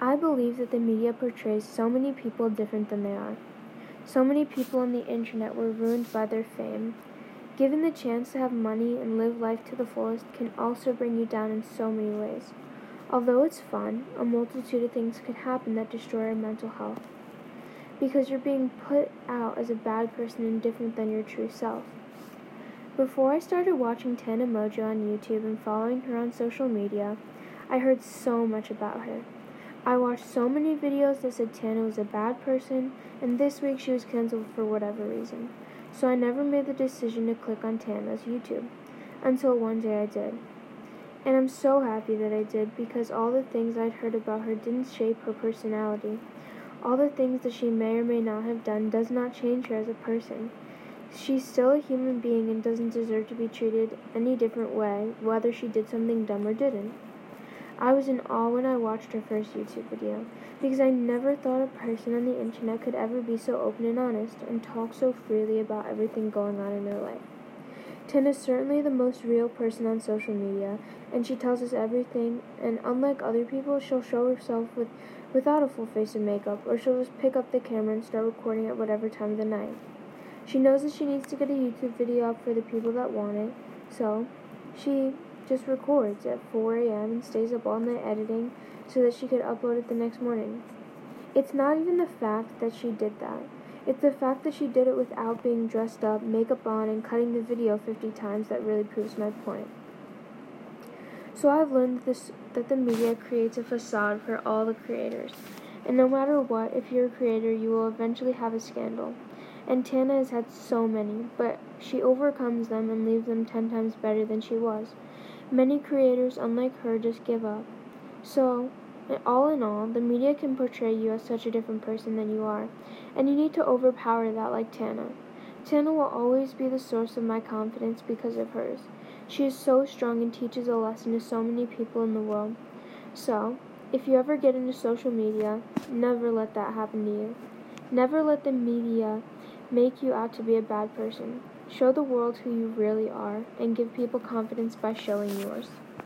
I believe that the media portrays so many people different than they are. So many people on the internet were ruined by their fame. Given the chance to have money and live life to the fullest can also bring you down in so many ways. Although it's fun, a multitude of things can happen that destroy your mental health. Because you're being put out as a bad person and different than your true self. Before I started watching Tana Mongeau on YouTube and following her on social media, I heard so much about her. I watched so many videos that said Tana was a bad person, and this week she was canceled for whatever reason. So I never made the decision to click on Tana's YouTube until one day I did. And I'm so happy that I did because all the things I'd heard about her didn't shape her personality. All the things that she may or may not have done does not change her as a person. She's still a human being and doesn't deserve to be treated any different way, whether she did something dumb or didn't. I was in awe when I watched her first YouTube video, because I never thought a person on the internet could ever be so open and honest and talk so freely about everything going on in their life. Tana is certainly the most real person on social media, and she tells us everything, and unlike other people, she'll show herself with without a full face of makeup, or she'll just pick up the camera and start recording at whatever time of the night. She knows that she needs to get a YouTube video up for the people that want it, so she just records at 4 a.m. and stays up all night editing so that she could upload it the next morning. It's not even the fact that she did that. It's the fact that she did it without being dressed up, makeup on, and cutting the video 50 times that really proves my point. So I've learned that, this, that the media creates a facade for all the creators. And no matter what, if you're a creator, you will eventually have a scandal. And Tana has had so many, but she overcomes them and leaves them 10 times better than she was. Many creators, unlike her, just give up. So, all in all, the media can portray you as such a different person than you are, and you need to overpower that like Tana. Tana will always be the source of my confidence because of hers. She is so strong and teaches a lesson to so many people in the world. So, if you ever get into social media, never let that happen to you. Never let the media make you out to be a bad person. Show the world who you really are and give people confidence by showing yours.